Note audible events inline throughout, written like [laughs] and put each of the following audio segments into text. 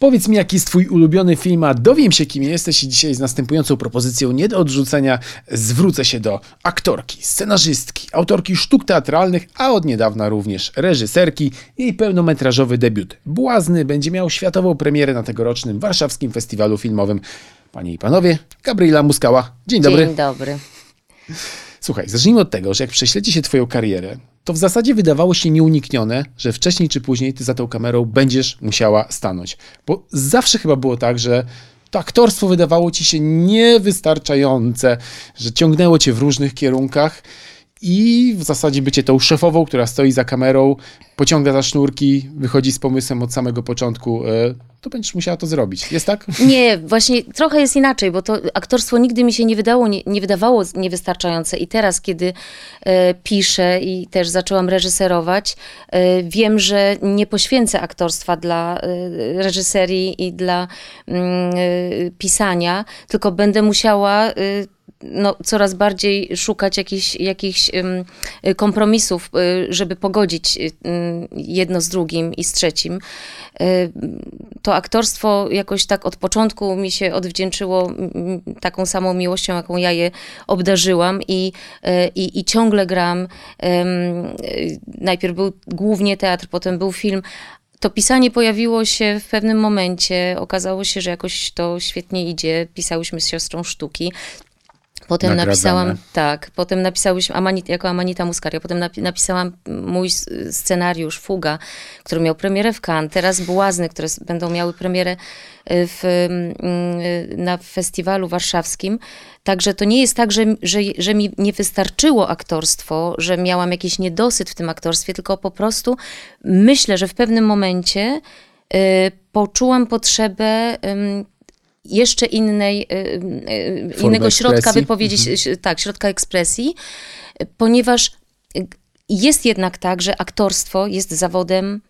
Powiedz mi, jaki jest twój ulubiony film, a dowiem się, kim jesteś i dzisiaj z następującą propozycją nie do odrzucenia zwrócę się do aktorki, scenarzystki, autorki sztuk teatralnych, a od niedawna również reżyserki. Jej pełnometrażowy debiut Błazny będzie miał światową premierę na tegorocznym warszawskim festiwalu filmowym. Panie i panowie, Gabriela Muskała. Dzień dobry. Dzień dobry. Słuchaj, zacznijmy od tego, że jak prześledzi się twoją karierę, to w zasadzie wydawało się nieuniknione, że wcześniej czy później ty za tą kamerą będziesz musiała stanąć. Bo zawsze chyba było tak, że to aktorstwo wydawało ci się niewystarczające, że ciągnęło cię w różnych kierunkach i w zasadzie bycie tą szefową, która stoi za kamerą, pociąga za sznurki, wychodzi z pomysłem od samego początku, e, to będziesz musiała to zrobić. Jest tak? [laughs] Nie, właśnie trochę jest inaczej, bo to aktorstwo nigdy mi się nie wydało, nie, nie wydawało niewystarczające i teraz, kiedy e, piszę i też zaczęłam reżyserować, e, wiem, że nie poświęcę aktorstwa dla e, reżyserii i dla mm, e, pisania, tylko będę musiała e, no, coraz bardziej szukać jakichś, jakichś ym, kompromisów, y, żeby pogodzić y, jedno z drugim i z trzecim. Y, to aktorstwo jakoś tak od początku mi się odwdzięczyło taką samą miłością, jaką ja je obdarzyłam i, i, i ciągle gram. Najpierw był głównie teatr, potem był film, to pisanie pojawiło się w pewnym momencie. Okazało się, że jakoś to świetnie idzie. Pisałyśmy z siostrą sztuki. Potem Nagradzane. napisałam, tak, potem napisałyśmy Amanit, jako Amanita Muskaria, potem napi- napisałam mój scenariusz Fuga, który miał premierę w Cannes, teraz Błazny, które będą miały premierę y, w, mm, y, na festiwalu warszawskim. Także to nie jest tak, że, że, że mi nie wystarczyło aktorstwo, że miałam jakiś niedosyt w tym aktorstwie, tylko po prostu myślę, że w pewnym momencie y, poczułam potrzebę ym, jeszcze innej, y, y, innego środka ekspresji. wypowiedzieć, ś- tak, środka ekspresji, ponieważ jest jednak tak, że aktorstwo jest zawodem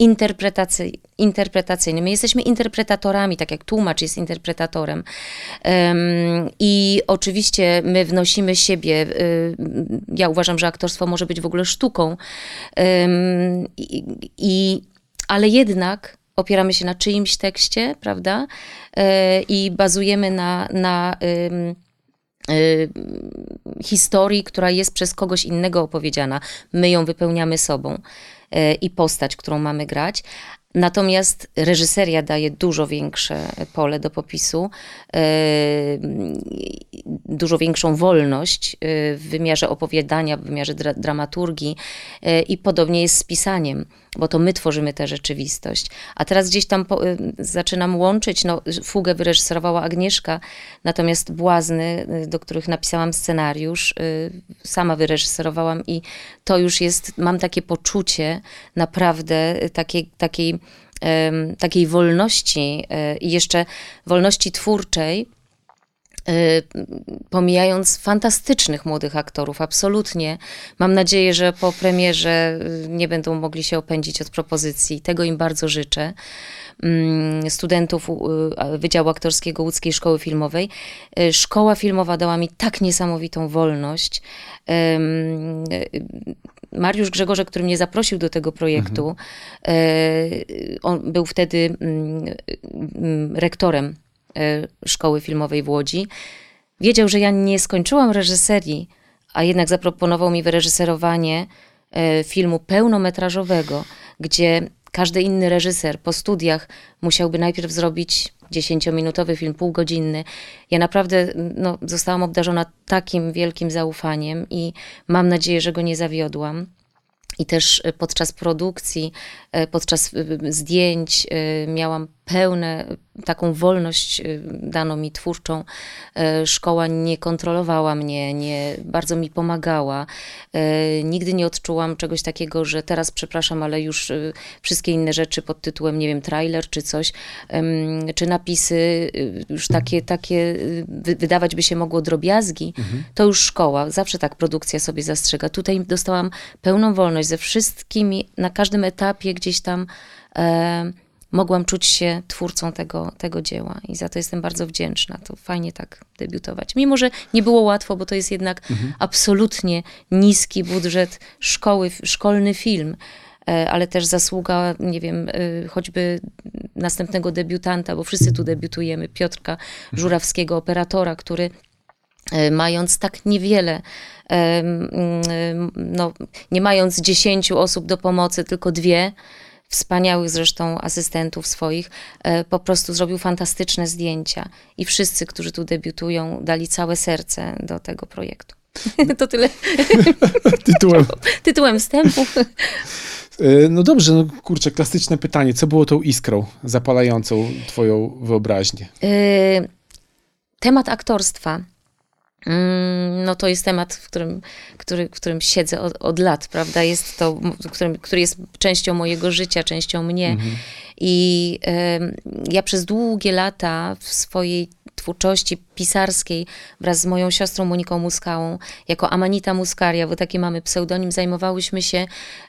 interpretacy, interpretacyjnym. My jesteśmy interpretatorami, tak jak tłumacz jest interpretatorem. Em, I oczywiście my wnosimy siebie. y, Ja uważam, że aktorstwo może być w ogóle sztuką. Em, i, i, ale jednak opieramy się na czyimś tekście, prawda? E, I bazujemy na, na y, historii, która jest przez kogoś innego opowiedziana. My ją wypełniamy sobą e, i postać, którą mamy grać. Natomiast reżyseria daje dużo większe pole do popisu, e, dużo większą wolność e, w wymiarze opowiadania, w wymiarze dra dramaturgii e, i podobnie jest z pisaniem, bo to my tworzymy tę rzeczywistość. A teraz gdzieś tam po, zaczynam łączyć, no, Fugę wyreżyserowała Agnieszka, natomiast Błazny, do których napisałam scenariusz, sama wyreżyserowałam i to już jest, mam takie poczucie naprawdę takiej, takiej, takiej wolności e, i jeszcze wolności twórczej, y, pomijając fantastycznych młodych aktorów, absolutnie. Mam nadzieję, że po premierze y, nie będą mogli się opędzić od propozycji. Tego im bardzo życzę. Mm, Studentów Wydziału Aktorskiego Łódzkiej Szkoły Filmowej. Szkoła filmowa dała mi tak niesamowitą wolność. Mariusz Grzegorze, który mnie zaprosił do tego projektu, y, on był wtedy mm, mm, rektorem e, szkoły filmowej w Łodzi. Wiedział, że ja nie skończyłam reżyserii, a jednak zaproponował mi wyreżyserowanie e, filmu pełnometrażowego, gdzie każdy inny reżyser po studiach musiałby najpierw zrobić dziesięciominutowy film, półgodzinny. Ja naprawdę no, zostałam obdarzona takim wielkim zaufaniem i mam nadzieję, że go nie zawiodłam. I też e, podczas produkcji, e, podczas e, zdjęć miałam pełne taką wolność e, daną mi twórczą. E, Szkoła nie kontrolowała mnie, nie, bardzo mi pomagała. E, Nigdy nie odczułam czegoś takiego, że teraz przepraszam, ale już wszystkie inne rzeczy pod tytułem, nie wiem, trailer czy coś, czy napisy, już takie, takie wy- wydawać by się mogło drobiazgi, to już szkoła. Zawsze tak produkcja sobie zastrzega. Tutaj dostałam pełną wolność ze wszystkimi, na każdym etapie gdzieś tam e, mogłam czuć się twórcą tego, tego dzieła i za to jestem bardzo wdzięczna. To fajnie tak debiutować. Mimo, że nie było łatwo, bo to jest jednak absolutnie niski budżet szkoły, szkolny film. e, ale też zasługa, nie wiem, e, choćby następnego debiutanta, bo wszyscy tu debiutujemy, Piotrka Żurawskiego, operatora, który e, mając tak niewiele, no, nie mając dziesięciu osób do pomocy, tylko dwie, wspaniałych zresztą asystentów swoich, e, po prostu zrobił fantastyczne zdjęcia. I wszyscy, którzy tu debiutują, dali całe serce do tego projektu. [laughs] To tyle [laughs] Tytułem. [laughs] tytułem wstępu. E, No dobrze, no kurczę, klasyczne pytanie. Co było tą iskrą zapalającą twoją wyobraźnię? Y, Temat aktorstwa. Mm, No to jest temat, w którym, który, w którym siedzę od, od lat, prawda? Jest to, którym, który jest częścią mojego życia, częścią mnie. I em, ja przez długie lata w swojej twórczości pisarskiej wraz z moją siostrą Moniką Muskałą, jako Amanita Muskaria, bo taki mamy pseudonim, zajmowałyśmy się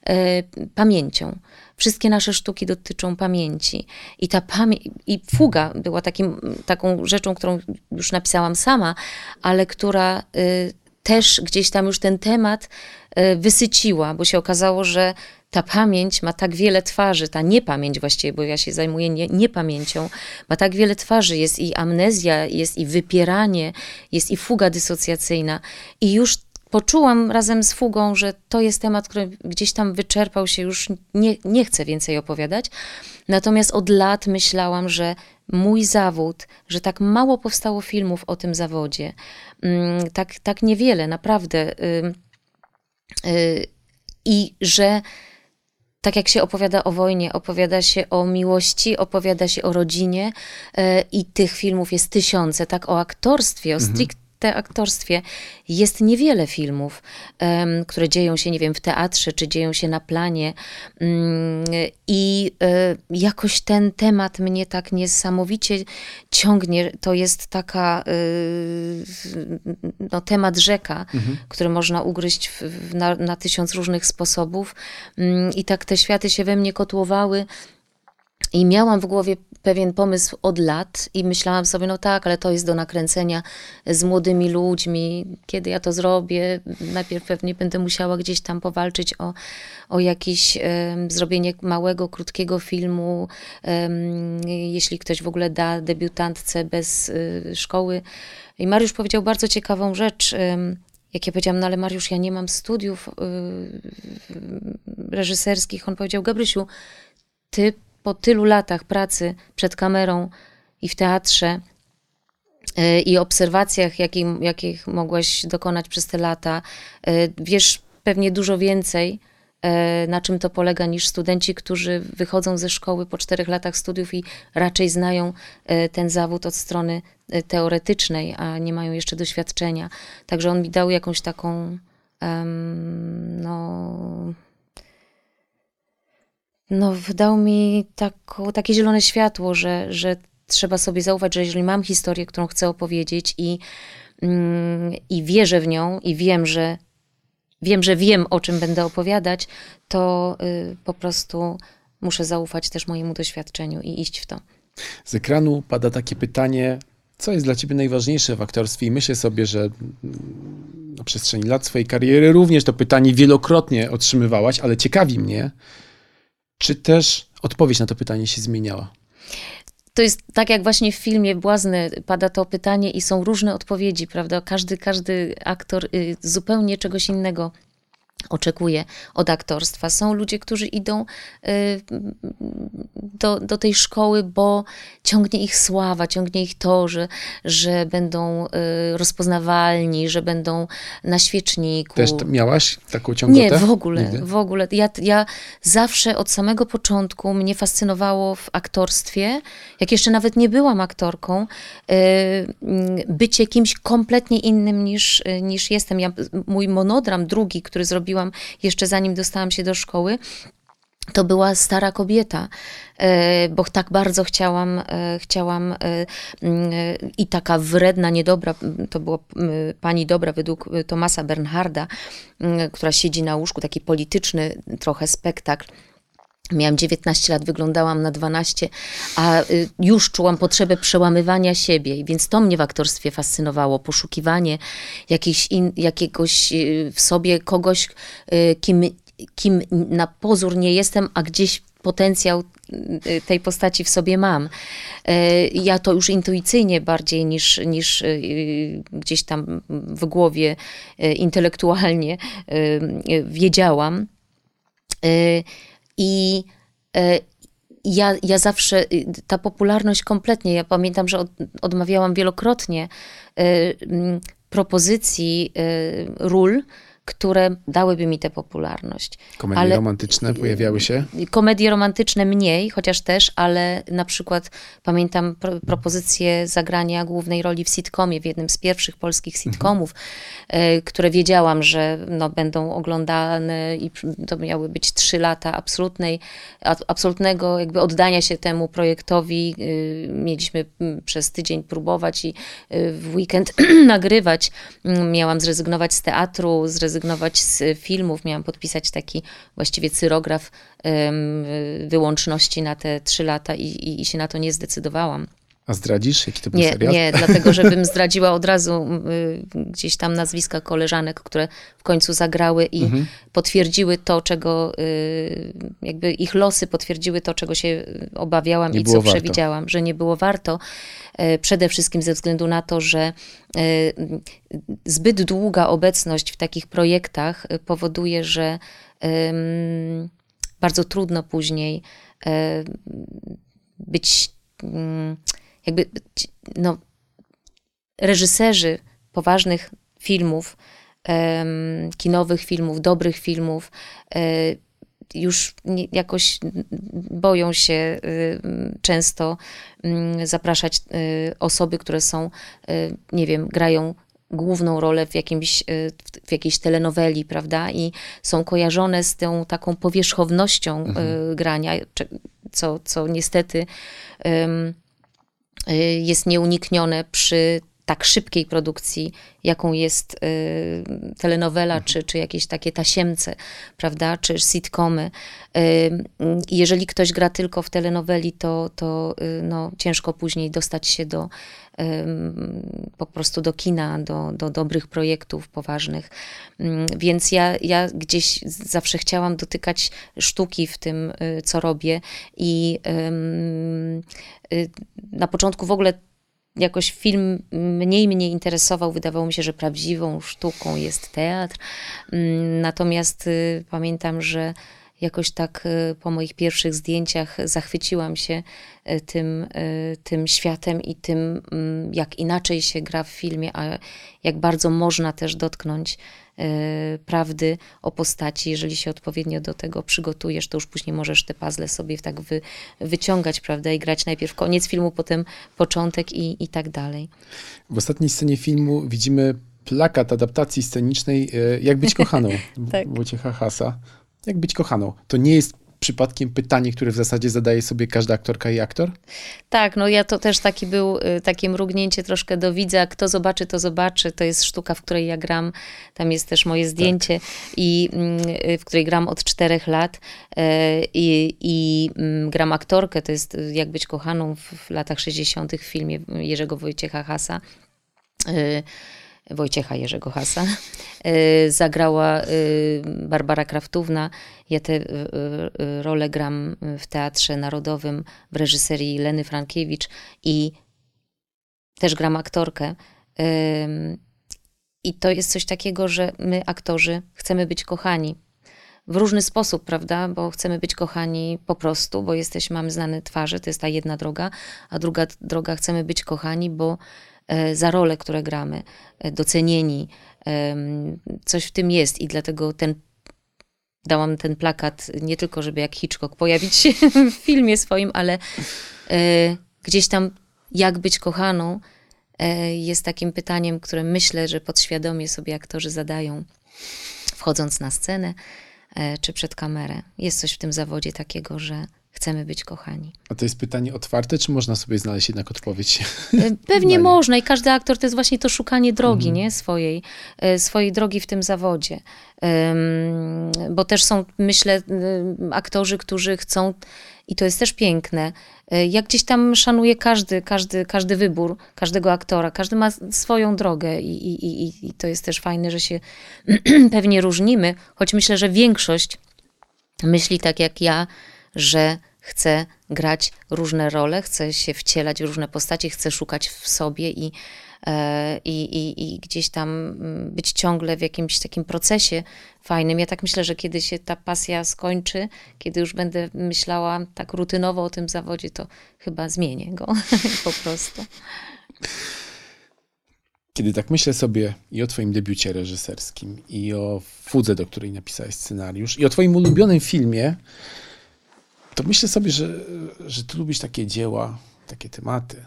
e, pamięcią. Wszystkie nasze sztuki dotyczą pamięci. I ta pamięć, i fuga była takim, taką rzeczą, którą już napisałam sama, ale która y, też gdzieś tam już ten temat y, wysyciła, bo się okazało, że ta pamięć ma tak wiele twarzy, ta niepamięć właściwie, bo ja się zajmuję nie, niepamięcią, ma tak wiele twarzy. Jest i amnezja, jest i wypieranie, jest i fuga dysocjacyjna. I już poczułam razem z fugą, że to jest temat, który gdzieś tam wyczerpał się, już nie, nie chcę więcej opowiadać. Natomiast od lat myślałam, że mój zawód, że tak mało powstało filmów o tym zawodzie, mm, tak, tak niewiele, naprawdę. ym, y, I że tak jak się opowiada o wojnie, opowiada się o miłości, opowiada się o rodzinie e, i tych filmów jest tysiące. Tak o aktorstwie, o stricte aktorstwie jest niewiele filmów, em, które dzieją się, nie wiem, w teatrze, czy dzieją się na planie. Mm, I e, jakoś ten temat mnie tak niesamowicie ciągnie. To jest taka, y, no, temat rzeka, który można ugryźć w, w, na, na tysiąc różnych sposobów. Mm, I tak te światy się we mnie kotłowały. I miałam w głowie pewien pomysł od lat i myślałam sobie, no tak, ale to jest do nakręcenia z młodymi ludźmi. Kiedy ja to zrobię? Najpierw pewnie będę musiała gdzieś tam powalczyć o, o jakieś em, zrobienie małego, krótkiego filmu. em, jeśli ktoś w ogóle da debiutantce bez y, szkoły. I Mariusz powiedział bardzo ciekawą rzecz. em, jak ja powiedziałam, no ale Mariusz, ja nie mam studiów y, reżyserskich. On powiedział, Gabrysiu, ty po tylu latach pracy przed kamerą i w teatrze e, i obserwacjach, jakim, jakich mogłaś dokonać przez te lata, e, wiesz pewnie dużo więcej, e, na czym to polega, niż studenci, którzy wychodzą ze szkoły po czterech latach studiów i raczej znają ten zawód od strony teoretycznej, a nie mają jeszcze doświadczenia. Także on mi dał jakąś taką, em, no, no, dał mi tako, takie zielone światło, że, że trzeba sobie zaufać, że jeżeli mam historię, którą chcę opowiedzieć i, mm, i wierzę w nią i wiem, że wiem, że wiem, o czym będę opowiadać, to y, po prostu muszę zaufać też mojemu doświadczeniu i iść w to. Z ekranu pada takie pytanie, co jest dla ciebie najważniejsze w aktorstwie? I myślę sobie, że mm, na przestrzeni lat swojej kariery również to pytanie wielokrotnie otrzymywałaś, ale ciekawi mnie, czy też odpowiedź na to pytanie się zmieniała. To jest tak jak właśnie w filmie Błazny pada to pytanie i są różne odpowiedzi, prawda? Każdy, każdy aktor y, zupełnie czegoś innego oczekuje od aktorstwa. Są ludzie, którzy idą y, do, do tej szkoły, bo ciągnie ich sława, ciągnie ich to, że, że będą y, rozpoznawalni, że będą na świeczniku. Też miałaś taką ciągotę? Nie, w ogóle, Nigdy? w ogóle. Ja, ja zawsze od samego początku mnie fascynowało w aktorstwie, jak jeszcze nawet nie byłam aktorką, y, bycie kimś kompletnie innym niż, niż jestem. Ja, mój monodram drugi, który zrobiłam jeszcze zanim dostałam się do szkoły, to była stara kobieta, e, bo tak bardzo chciałam, e, chciałam e, mm, i taka wredna, niedobra, to była pani dobra według Tomasa Bernharda, która siedzi na łóżku, taki polityczny trochę spektakl. Miałam 19 lat, wyglądałam na 12, a y, już czułam potrzebę przełamywania siebie, więc to mnie w aktorstwie fascynowało, poszukiwanie in, jakiegoś y, w sobie kogoś, y, kim kim na pozór nie jestem, a gdzieś potencjał tej postaci w sobie mam. Y, ja to już intuicyjnie bardziej niż, niż gdzieś tam w głowie intelektualnie wiedziałam. I ja, ja zawsze, ta popularność kompletnie, ja pamiętam, że od, odmawiałam wielokrotnie propozycji ról, które dałyby mi tę popularność. Komedie ale, romantyczne pojawiały się? Komedie romantyczne mniej, chociaż też, ale na przykład pamiętam pro, propozycję zagrania głównej roli w sitcomie, w jednym z pierwszych polskich mhm. sitcomów, mhm. które wiedziałam, że no, będą oglądane i to miały być trzy lata absolutnej, absolutnego jakby oddania się temu projektowi. E, mieliśmy przez tydzień próbować i w weekend [clears throat] nagrywać. Miałam zrezygnować z teatru, zrezygnować zrezygnować z filmów, miałam podpisać taki właściwie cyrograf wyłączności na te trzy lata i, i, i się na to nie zdecydowałam. A zdradzisz, jaki to był nie, serial? Nie, dlatego żebym zdradziła od razu y, gdzieś tam nazwiska koleżanek, które w końcu zagrały i mhm. potwierdziły to, czego y, jakby ich losy potwierdziły to, czego się obawiałam nie i co warto. przewidziałam, że nie było warto. Y, przede wszystkim ze względu na to, że zbyt długa obecność w takich projektach powoduje, że bardzo trudno później być jakby no, reżyserzy poważnych filmów, kinowych filmów, dobrych filmów, e, już jakoś boją się y, często mm, zapraszać y, osoby, które są, y, nie wiem, grają główną rolę w, jakimś, w jakiejś telenoweli, prawda? I są kojarzone z tą taką powierzchownością mhm. grania, co, co niestety jest nieuniknione przy tak szybkiej produkcji, jaką jest y, telenowela, mhm. czy, czy jakieś takie tasiemce, prawda, czy sitcomy. Y, jeżeli ktoś gra tylko w telenoweli, to, to y, no, ciężko później dostać się do y, po prostu do kina, do, do dobrych projektów poważnych. Więc ja, ja gdzieś zawsze chciałam dotykać sztuki w tym, y, co robię i y, na początku w ogóle jakoś film mniej mnie interesował. Wydawało mi się, że prawdziwą sztuką jest teatr. Mm, natomiast y, pamiętam, że jakoś tak y, po moich pierwszych zdjęciach zachwyciłam się y, tym, tym światem i tym, mm, jak inaczej się gra w filmie, a jak bardzo można też dotknąć prawdy o postaci. Jeżeli się odpowiednio do tego przygotujesz, to już później możesz te puzzle sobie tak wy, wyciągać, prawda, i grać najpierw koniec filmu, potem początek i, i tak dalej. W ostatniej scenie filmu widzimy plakat adaptacji scenicznej y, Jak być kochaną [laughs] tak. Wojciecha Hasa. Jak być kochaną. To nie jest przypadkiem pytanie, które w zasadzie zadaje sobie każda aktorka i aktor? Tak, no ja to też taki był, y, takie mrugnięcie troszkę do widza, kto zobaczy, to zobaczy. To jest sztuka, w której ja gram. Tam jest też moje zdjęcie, tak. i mm, y, w której gram od czterech lat y, i, i mm, gram aktorkę, to jest Jak być kochaną w latach 60. w filmie Jerzego Wojciecha Hasa. Wojciecha Jerzego Hasa. E, zagrała e, Barbara Kraftówna. Ja tę e, rolę gram w Teatrze Narodowym w reżyserii Leny Frankiewicz i też gram aktorkę. I to jest coś takiego, że my, aktorzy, chcemy być kochani w różny sposób, prawda? Bo chcemy być kochani po prostu, bo jesteśmy, mamy znane twarze, to jest ta jedna droga, a druga droga chcemy być kochani, bo za role, które gramy, e, docenieni. Coś w tym jest i dlatego ten dałam ten plakat nie tylko, żeby jak Hitchcock pojawić się [laughs] w filmie swoim, ale e, gdzieś tam jak być kochaną jest takim pytaniem, które myślę, że podświadomie sobie aktorzy zadają, wchodząc na scenę czy przed kamerę. Jest coś w tym zawodzie takiego, że chcemy być kochani. A to jest pytanie otwarte, czy można sobie znaleźć jednak odpowiedź? E, [laughs] pewnie można i każdy aktor to jest właśnie to szukanie drogi, mhm. nie? Swojej, e, swojej drogi w tym zawodzie. Bo też są, myślę, aktorzy, którzy chcą, i to jest też piękne, e, jak gdzieś tam szanuje każdy, każdy, każdy wybór każdego aktora. Każdy ma swoją drogę i, i, i, i to jest też fajne, że się [clears throat] pewnie różnimy, choć myślę, że większość myśli tak jak ja, że chce grać różne role, chce się wcielać w różne postacie, chce szukać w sobie i, e, i, i, i gdzieś tam mm, być ciągle w jakimś takim procesie fajnym. Ja tak myślę, że kiedy się ta pasja skończy, kiedy już będę myślała tak rutynowo o tym zawodzie, to chyba zmienię go [laughs] po prostu. Kiedy tak myślę sobie i o twoim debiucie reżyserskim, i o Fudze, do której napisałeś scenariusz, i o twoim ulubionym filmie, to myślę sobie, że, że ty lubisz takie dzieła, takie tematy,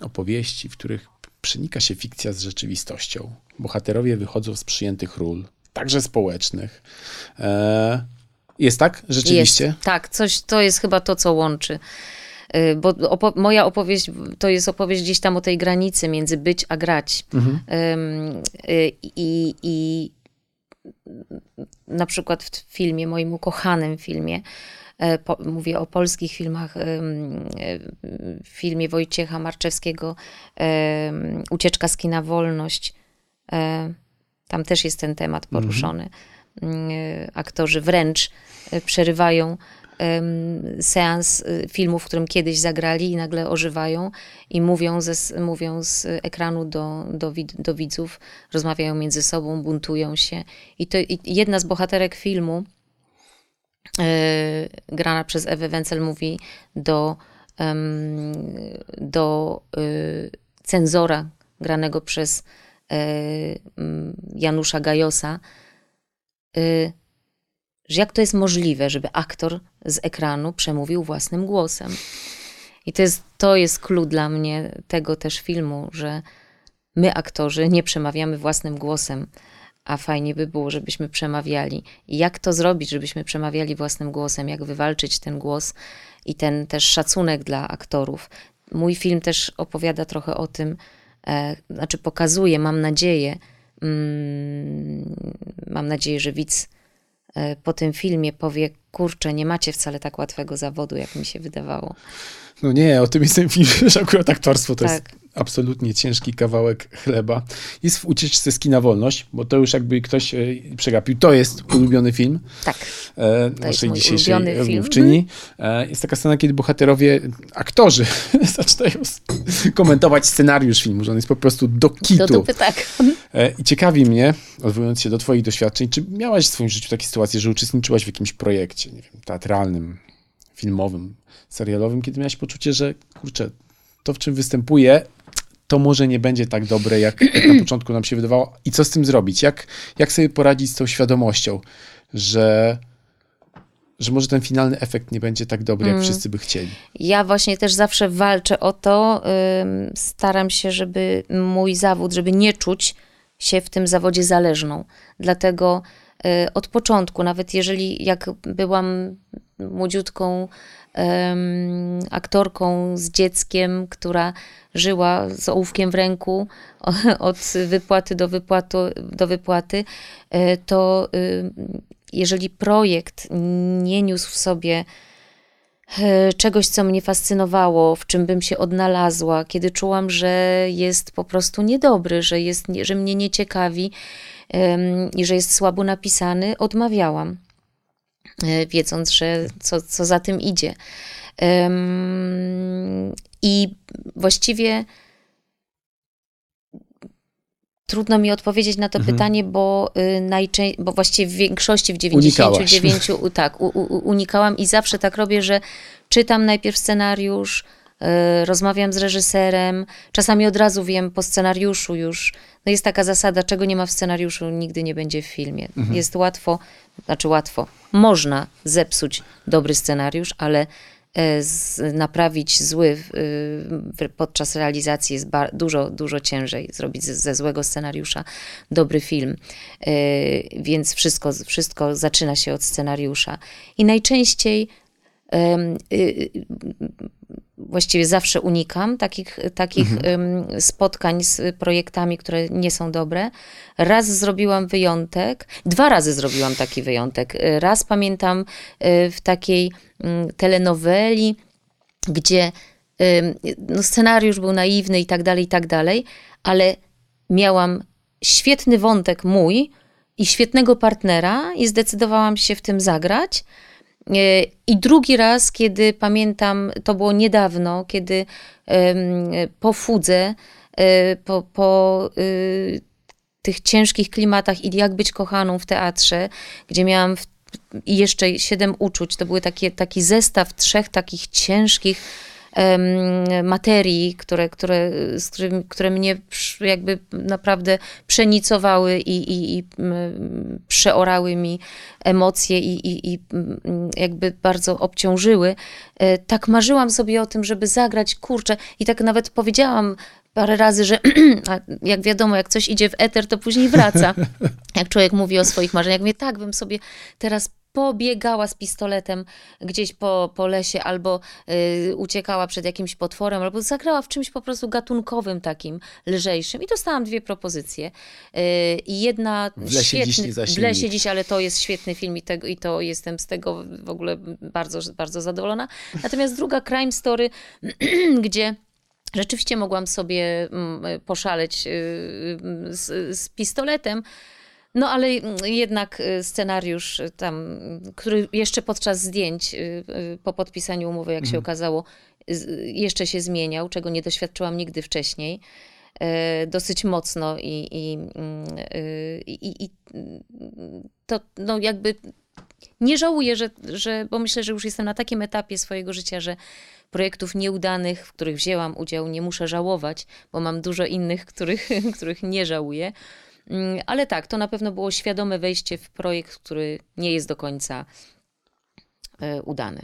opowieści, w których przenika się fikcja z rzeczywistością. Bohaterowie wychodzą z przyjętych ról, także społecznych. E, jest tak? Rzeczywiście? Jest, tak, coś, to jest chyba to, co łączy. Y, bo opo moja opowieść to jest opowieść gdzieś tam o tej granicy między być a grać. Mhm. Y, I, I na przykład w filmie, moim ukochanym filmie, e, po, mówię o polskich filmach, e, w filmie Wojciecha Marczewskiego Ucieczka z kina Wolność. E, tam też jest ten temat poruszony. Mhm. Aktorzy wręcz przerywają seans filmu, w którym kiedyś zagrali i nagle ożywają i mówią, ze, mówią z ekranu do, do, do widzów, rozmawiają między sobą, buntują się. I to i jedna z bohaterek filmu, grana przez Ewę Wencel, mówi do, do yy, cenzora granego przez y, Janusza Gajosa, y, że jak to jest możliwe, żeby aktor z ekranu przemówił własnym głosem. I to jest, to jest clue dla mnie tego też filmu, że my, aktorzy, nie przemawiamy własnym głosem, a fajnie by było, żebyśmy przemawiali. I jak to zrobić, żebyśmy przemawiali własnym głosem, jak wywalczyć ten głos i ten też szacunek dla aktorów. Mój film też opowiada trochę o tym, e, znaczy pokazuje, mam nadzieję, mm, mam nadzieję, że widz E, po tym filmie powie, kurczę, nie macie wcale tak łatwego zawodu, jak mi się wydawało. No nie, o tym jest ten film, [laughs] że akurat aktorstwo to tak. jest absolutnie ciężki kawałek chleba. Jest w ucieczce z kina Wolność, bo to już jakby ktoś e, przegapił. To jest ulubiony film tak, e, naszej dzisiejszej mówczyni. E, jest taka scena, kiedy bohaterowie, aktorzy [laughs] zaczynają komentować scenariusz filmu, że on jest po prostu do kitu. Do dupy, tak. E, I ciekawi mnie, odwołując się do twoich doświadczeń, czy miałaś w swoim życiu takie sytuacje, że uczestniczyłaś w jakimś projekcie, nie wiem, teatralnym, filmowym, serialowym, kiedy miałaś poczucie, że kurczę, to w czym występuję, to może nie będzie tak dobre, jak, jak na początku nam się wydawało. I co z tym zrobić? Jak, jak sobie poradzić z tą świadomością, że, że może ten finalny efekt nie będzie tak dobry, jak mm. wszyscy by chcieli? Ja właśnie też zawsze walczę o to. Staram się, żeby mój zawód, żeby nie czuć się w tym zawodzie zależną. Dlatego od początku, nawet jeżeli jak byłam młodziutką um, aktorką z dzieckiem, która żyła z ołówkiem w ręku [laughs] od wypłaty do, wypłatu, do wypłaty, e, to jeżeli projekt nie niósł w sobie czegoś, co mnie fascynowało, w czym bym się odnalazła, kiedy czułam, że jest po prostu niedobry, że, jest, że mnie nie ciekawi i że jest słabo napisany, odmawiałam. E, wiedząc, że co, co za tym idzie. I właściwie trudno mi odpowiedzieć na to mhm. pytanie, bo, y, najczę- bo właściwie w większości, w 99, tak, u, u, unikałam i zawsze tak robię, że czytam najpierw scenariusz, rozmawiam z reżyserem, czasami od razu wiem po scenariuszu już, no jest taka zasada, czego nie ma w scenariuszu, nigdy nie będzie w filmie. Mhm. Jest łatwo, znaczy łatwo, można zepsuć dobry scenariusz, ale e, z, naprawić zły y, podczas realizacji jest dużo, dużo ciężej zrobić ze, ze złego scenariusza dobry film. Y, więc wszystko, wszystko zaczyna się od scenariusza. I najczęściej właściwie zawsze unikam takich, takich mhm. spotkań z projektami, które nie są dobre. Raz zrobiłam wyjątek, dwa razy zrobiłam taki wyjątek. Raz pamiętam y, w takiej mm, telenoweli, gdzie no, scenariusz był naiwny i tak dalej, i tak dalej, ale miałam świetny wątek mój i świetnego partnera i zdecydowałam się w tym zagrać. I drugi raz, kiedy pamiętam, to było niedawno, kiedy po Fudze, po, po tych ciężkich klimatach i jak być kochaną w teatrze, gdzie miałam jeszcze siedem uczuć. To takie, taki zestaw trzech takich ciężkich materii, które, które, które mnie jakby naprawdę przenicowały i, i, i przeorały mi emocje i, i, i jakby bardzo obciążyły. E, tak marzyłam sobie o tym, żeby zagrać, kurczę, i tak nawet powiedziałam parę razy, że [clears throat] jak wiadomo, jak coś idzie w eter, to później wraca. [laughs] Jak człowiek mówi o swoich marzeniach, mówię, tak, bym sobie teraz pobiegała z pistoletem gdzieś po, po lesie, albo y, uciekała przed jakimś potworem, albo zagrała w czymś po prostu gatunkowym takim, lżejszym. I dostałam dwie propozycje. Y, I jedna w lesie świetny, dziś w lesie dziś, ale to jest świetny film i, tego, i to jestem z tego w ogóle bardzo, bardzo zadowolona. Natomiast druga crime story, [clears throat] gdzie rzeczywiście mogłam sobie mm, poszaleć y, y, z, z pistoletem. No ale jednak y, scenariusz tam, który jeszcze podczas zdjęć po podpisaniu umowy, jak się mhm. okazało, jeszcze się zmieniał, czego nie doświadczyłam nigdy wcześniej. Dosyć mocno i, i, i, i to no jakby nie żałuję, że, że, bo myślę, że już jestem na takim etapie swojego życia, że projektów nieudanych, w których wzięłam udział, nie muszę żałować, bo mam dużo innych, których, [laughs] których nie żałuję. Mm, ale tak, to na pewno było świadome wejście w projekt, który nie jest do końca e, udany.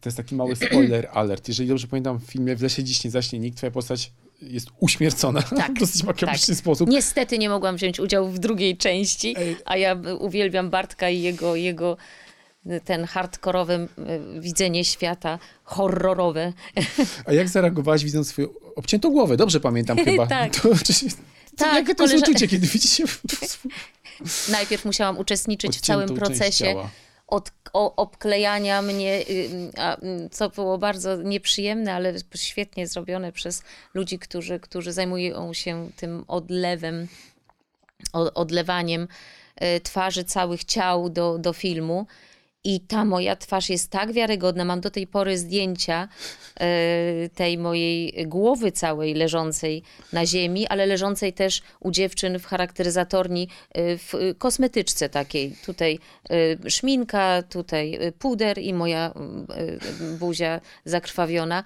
To jest taki mały spoiler [clears throat] alert. Jeżeli dobrze pamiętam, w filmie W lesie dziś nie zaśnie nikt, twoja postać jest uśmiercona tak, [laughs] w dosyć makabryczny tak. sposób. Niestety nie mogłam wziąć udziału w drugiej części, a ja uwielbiam Bartka i jego, jego ten hardkorowe e, widzenie świata, horrorowe. A jak zareagowałaś widząc swoją obciętą głowę? Dobrze pamiętam [laughs] chyba. tak. To, [laughs] tak, jakie to jest uczucie, kiedy widzicie... [laughs] Najpierw musiałam uczestniczyć w całym procesie od o, obklejania mnie, a, co było bardzo nieprzyjemne, ale świetnie zrobione przez ludzi, którzy, którzy zajmują się tym odlewem, odlewaniem y, twarzy całych ciał do, do filmu. I ta moja twarz jest tak wiarygodna. Mam do tej pory zdjęcia e, tej mojej głowy całej leżącej na ziemi, ale leżącej też u dziewczyn w charakteryzatorni e, w kosmetyczce takiej. Tutaj e, szminka, tutaj puder i moja buzia zakrwawiona.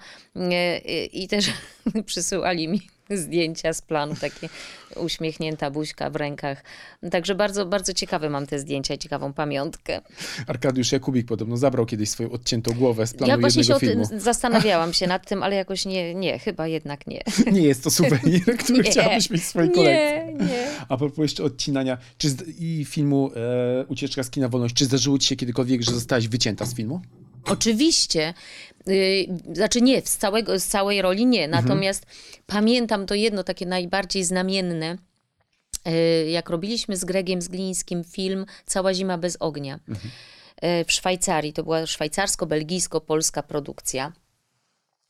I też [laughs] przysyłali mi zdjęcia z planu, takie uśmiechnięta buźka w rękach. Także bardzo, bardzo ciekawe mam te zdjęcia, ciekawą pamiątkę. Arkadiusz Jakubik podobno zabrał kiedyś swoją odciętą głowę z planu Ja właśnie się filmu. zastanawiałam się [laughs] nad tym, ale jakoś nie, nie, chyba jednak nie. Nie jest to suwenir, [laughs] który nie, chciałabyś mieć w swojej kolekcji. Nie, nie. A propos jeszcze odcinania czy z, i filmu e, Ucieczka z kina Wolność, czy zdarzyło ci się kiedykolwiek, że zostałaś wycięta z filmu? Oczywiście. Yy, znaczy nie, z, całego, z całej roli nie. Mhm. Natomiast mhm. pamiętam to jedno takie najbardziej znamienne. Yy, jak robiliśmy z Gregiem Zglińskim film Cała zima bez ognia mhm. yy, w Szwajcarii. To była szwajcarsko-belgijsko-polska produkcja.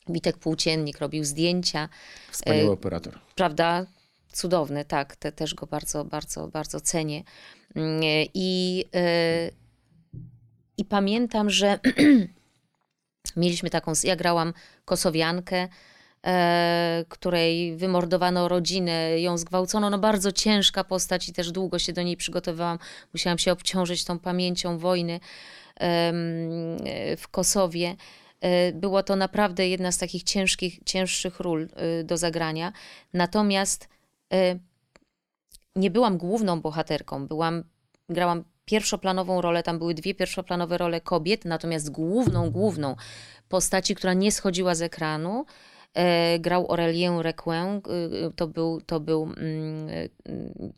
Witek Płóciennik robił zdjęcia. Wspaniały operator. Prawda? Cudowny, tak. Te, też go bardzo, bardzo, bardzo cenię. Mm, I i pamiętam, że [clears throat] mieliśmy taką, ja grałam kosowiankę, e, której wymordowano rodzinę, ją zgwałcono. No bardzo ciężka postać i też długo się do niej przygotowałam. Musiałam się obciążyć tą pamięcią wojny e, w Kosowie. E, było to naprawdę jedna z takich ciężkich, cięższych ról e, do zagrania. Natomiast e, nie byłam główną bohaterką, byłam, grałam pierwszoplanową rolę, tam były dwie pierwszoplanowe role kobiet, natomiast główną, główną postaci, która nie schodziła z ekranu, e, grał Aurelien Requin, e, to był, to był mm, e,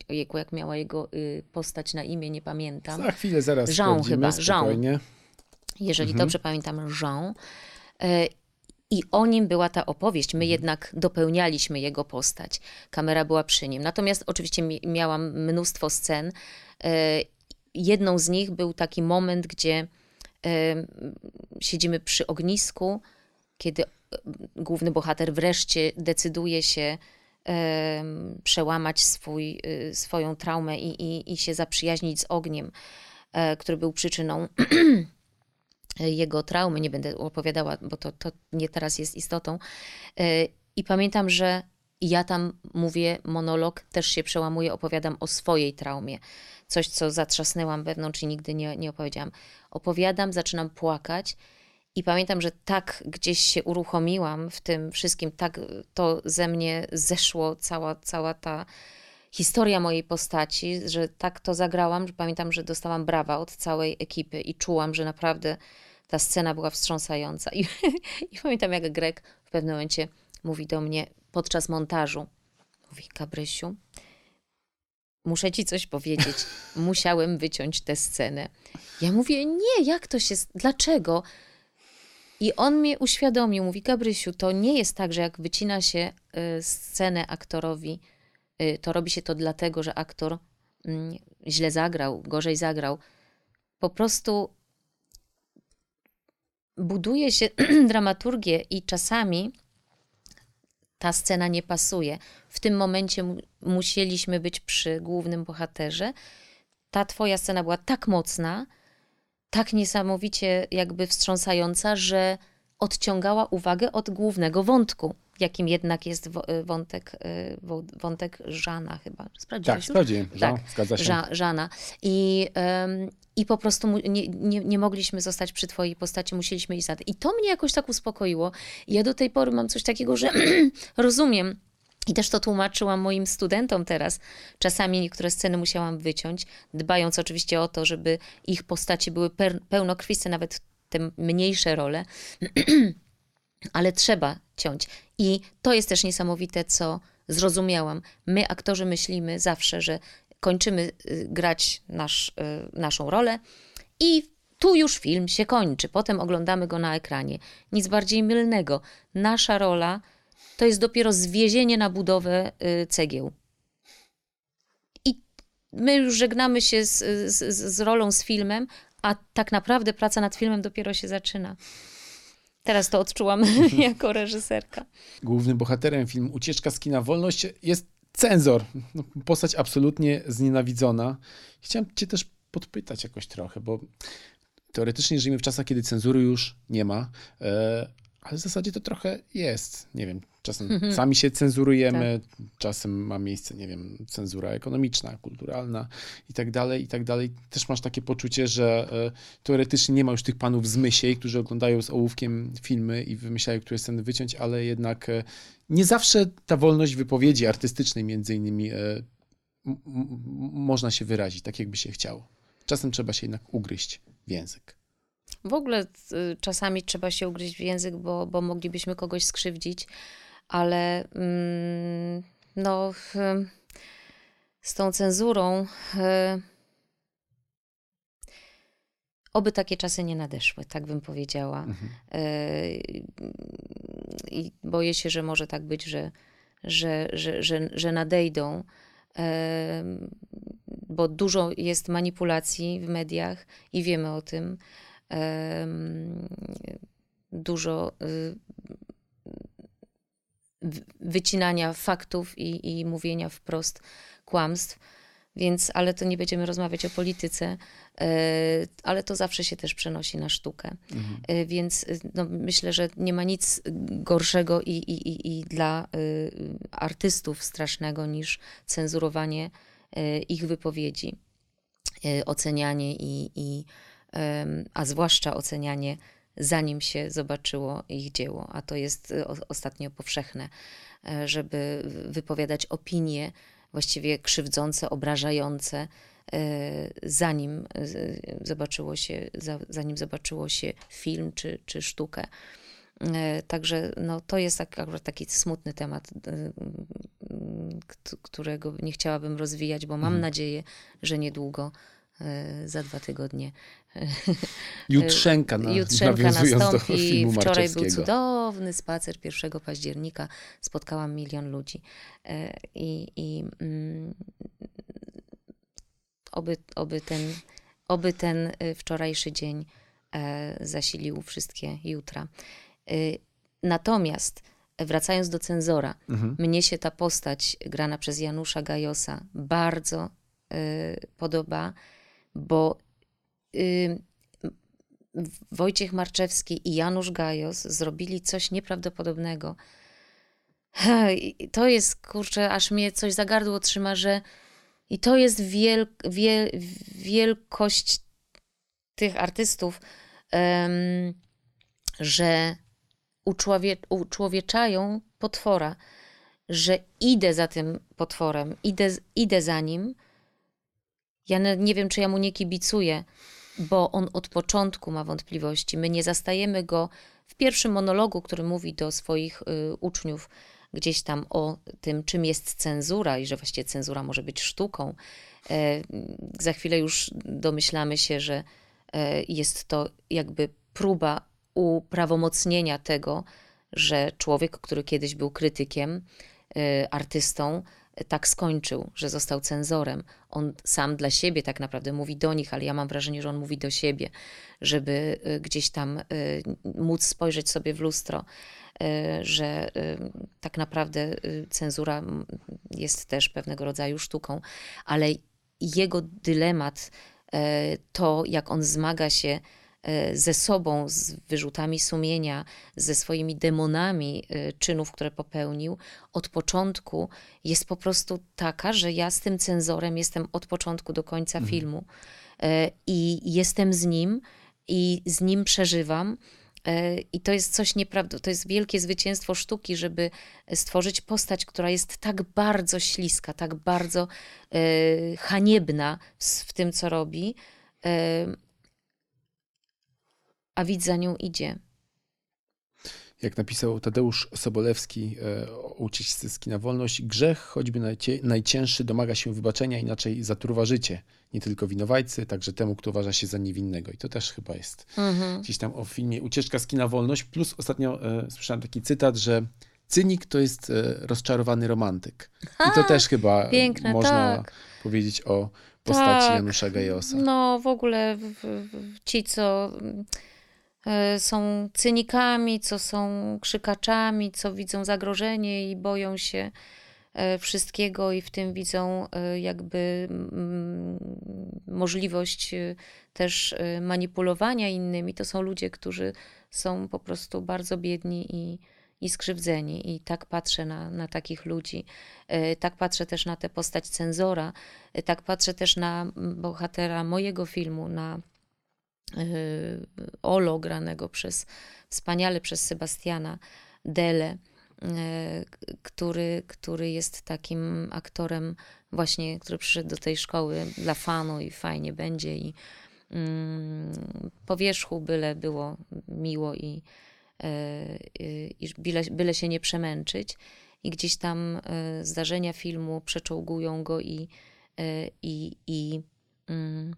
ojejku, jak miała jego y, postać na imię, nie pamiętam. Za chwilę, zaraz Jean chyba, spokojnie. Jean. Jeżeli mhm. dobrze pamiętam, Jean. E, i o nim była ta opowieść. My mhm. jednak dopełnialiśmy jego postać. Kamera była przy nim. Natomiast oczywiście miałam mnóstwo scen e, jedną z nich był taki moment, gdzie siedzimy przy ognisku, kiedy e, główny bohater wreszcie decyduje się przełamać swój, swoją traumę i, i, i się zaprzyjaźnić z ogniem, e, który był przyczyną [clears throat] jego traumy, nie będę opowiadała, bo to, to nie teraz jest istotą. E, I pamiętam, że ja tam mówię monolog, też się przełamuję, opowiadam o swojej traumie. Coś, co zatrzasnęłam wewnątrz i nigdy nie, nie opowiedziałam. Opowiadam, zaczynam płakać i pamiętam, że tak gdzieś się uruchomiłam w tym wszystkim, tak to ze mnie zeszło, cała, cała ta historia mojej postaci, że tak to zagrałam, że pamiętam, że dostałam brawa od całej ekipy i czułam, że naprawdę ta scena była wstrząsająca. I, [laughs] i pamiętam, jak Greg w pewnym momencie mówi do mnie podczas montażu, mówi, Gabrysiu, muszę ci coś powiedzieć. [laughs] Musiałem wyciąć tę scenę. Ja mówię, nie, jak to się, dlaczego? I on mnie uświadomił, mówi, Gabrysiu, to nie jest tak, że jak wycina się y, scenę aktorowi, y, to robi się to dlatego, że aktor mm, źle zagrał, gorzej zagrał. Po prostu buduje się [clears throat] dramaturgię i czasami ta scena nie pasuje. W tym momencie musieliśmy być przy głównym bohaterze. Ta twoja scena była tak mocna, tak niesamowicie jakby wstrząsająca, że odciągała uwagę od głównego wątku, jakim jednak jest y, wątek, y, wątek Żana chyba. Sprawdziłeś tak, sprawdziłem. Tak, zgadza się. Żana. I, i po prostu nie, nie, nie, mogliśmy zostać przy twojej postaci, musieliśmy iść za I to mnie jakoś tak uspokoiło. Ja do tej pory mam coś takiego, że [clears throat] rozumiem, i też to tłumaczyłam moim studentom teraz. Czasami niektóre sceny musiałam wyciąć, dbając oczywiście o to, żeby ich postaci były pełnokrwiste, nawet te mniejsze role. [clears throat] Ale trzeba ciąć. I to jest też niesamowite, co zrozumiałam. My, aktorzy, myślimy zawsze, że kończymy y, grać nasz, y, naszą rolę i tu już film się kończy. Potem oglądamy go na ekranie. Nic bardziej mylnego. Nasza rola to jest dopiero zwiezienie na budowę y, cegieł. I my już żegnamy się z, z, z rolą, z filmem, a tak naprawdę praca nad filmem dopiero się zaczyna. Teraz to odczułam [laughs] jako reżyserka. Głównym bohaterem filmu Ucieczka z kina Wolność jest cenzor. No, postać absolutnie znienawidzona. Chciałem cię też podpytać jakoś trochę, bo teoretycznie żyjemy w czasach, kiedy cenzury już nie ma, e, ale w zasadzie to trochę jest. Nie wiem, czasem mhm. sami się cenzurujemy, tak. czasem ma miejsce, nie wiem, cenzura ekonomiczna, kulturalna i tak dalej, i tak dalej. Też masz takie poczucie, że e, teoretycznie nie ma już tych panów z Mysiej, którzy oglądają z ołówkiem filmy i wymyślają, które sceny wyciąć, ale jednak e, nie zawsze ta wolność wypowiedzi artystycznej między innymi e, można się wyrazić tak, jakby się chciało. Czasem trzeba się jednak ugryźć w język. W ogóle y, czasami trzeba się ugryźć w język, bo, bo moglibyśmy kogoś skrzywdzić, ale mm, no, z tą cenzurą. Y, oby takie czasy nie nadeszły, tak bym powiedziała. Mhm. Y, I boję się, że może tak być, że, że, że, że, że nadejdą bo dużo jest manipulacji w mediach i wiemy o tym dużo y, wycinania faktów i, i mówienia wprost kłamstw. Więc, ale to nie będziemy rozmawiać o polityce, e, ale to zawsze się też przenosi na sztukę. Mhm. E, więc no, myślę, że nie ma nic gorszego i, i, i, dla artystów strasznego niż cenzurowanie e, ich wypowiedzi, ocenianie i, i a zwłaszcza ocenianie, zanim się zobaczyło ich dzieło, a to jest e, ostatnio powszechne, e, żeby wypowiadać opinie właściwie krzywdzące, obrażające, e, zanim zobaczyło się, zanim zobaczyło się film czy, czy sztukę. Także no, to jest tak, taki smutny temat, którego nie chciałabym rozwijać, bo mam mhm. nadzieję, że niedługo E, za dwa tygodnie. [laughs] Jutrzenka, na, Jutrzenka nastąpi. [laughs] Wczoraj był cudowny spacer 1 października. Spotkałam milion ludzi. E, I, i mm, oby, oby, ten, oby ten e, wczorajszy dzień zasilił wszystkie jutra. Natomiast wracając do cenzora, mhm. mnie się ta postać grana przez Janusza Gajosa bardzo podoba bo y, Wojciech Marczewski i Janusz Gajos zrobili coś nieprawdopodobnego. To jest, kurczę, aż mnie coś za gardło trzyma, że i to jest wiel, wiel, wielkość tych artystów, em, że uczłowie, uczłowieczają potwora, że idę za tym potworem, idę, idę za nim. Ja nie wiem, czy ja mu nie kibicuję, bo on od początku ma wątpliwości. My nie zastajemy go w pierwszym monologu, który mówi do swoich y, uczniów gdzieś tam o tym, czym jest cenzura i że właściwie cenzura może być sztuką. E, za chwilę już domyślamy się, że e, jest to jakby próba uprawomocnienia tego, że człowiek, który kiedyś był krytykiem, y, artystą, tak skończył, że został cenzorem. On sam dla siebie tak naprawdę mówi do nich, ale ja mam wrażenie, że on mówi do siebie, żeby y, gdzieś tam y, móc spojrzeć sobie w lustro, y, że tak naprawdę cenzura jest też pewnego rodzaju sztuką, ale jego dylemat, to jak on zmaga się ze sobą, z wyrzutami sumienia, ze swoimi demonami e, czynów, które popełnił, od początku jest po prostu taka, że ja z tym cenzorem jestem od początku do końca filmu E, i jestem z nim i z nim przeżywam. E, I to jest coś nieprawdopodobnego. To jest wielkie zwycięstwo sztuki, żeby stworzyć postać, która jest tak bardzo śliska, tak bardzo e, haniebna w, w tym, co robi, e, a widz za nią idzie. Jak napisał Tadeusz Sobolewski e, o ucieczce na wolność, grzech, choćby najcięższy, domaga się wybaczenia, inaczej zatruwa życie. Nie tylko winowajcy, także temu, kto uważa się za niewinnego. I to też chyba jest gdzieś tam o filmie Ucieczka z kina wolność. Plus ostatnio e, słyszałem taki cytat, że cynik to jest e, rozczarowany romantyk. I to też chyba piękne, można tak. powiedzieć o postaci Tak. Janusza Gajosa. No, w ogóle w, w, ci, co są cynikami, co są krzykaczami, co widzą zagrożenie i boją się e, wszystkiego i w tym widzą e, jakby mm, możliwość e, też e, manipulowania innymi. To są ludzie, którzy są po prostu bardzo biedni i, i skrzywdzeni. I tak patrzę na, na takich ludzi. E, Tak patrzę też na tę postać cenzora. E, Tak patrzę też na mm, bohatera mojego filmu, na e, Olo, granego przez, wspaniale przez Sebastiana Dele, e, który, który jest takim aktorem właśnie, który przyszedł do tej szkoły dla fanu i fajnie będzie i mm, po wierzchu byle było miło i, e, i, byle, byle się nie przemęczyć. I gdzieś tam zdarzenia filmu przeczołgują go i, i, i mm,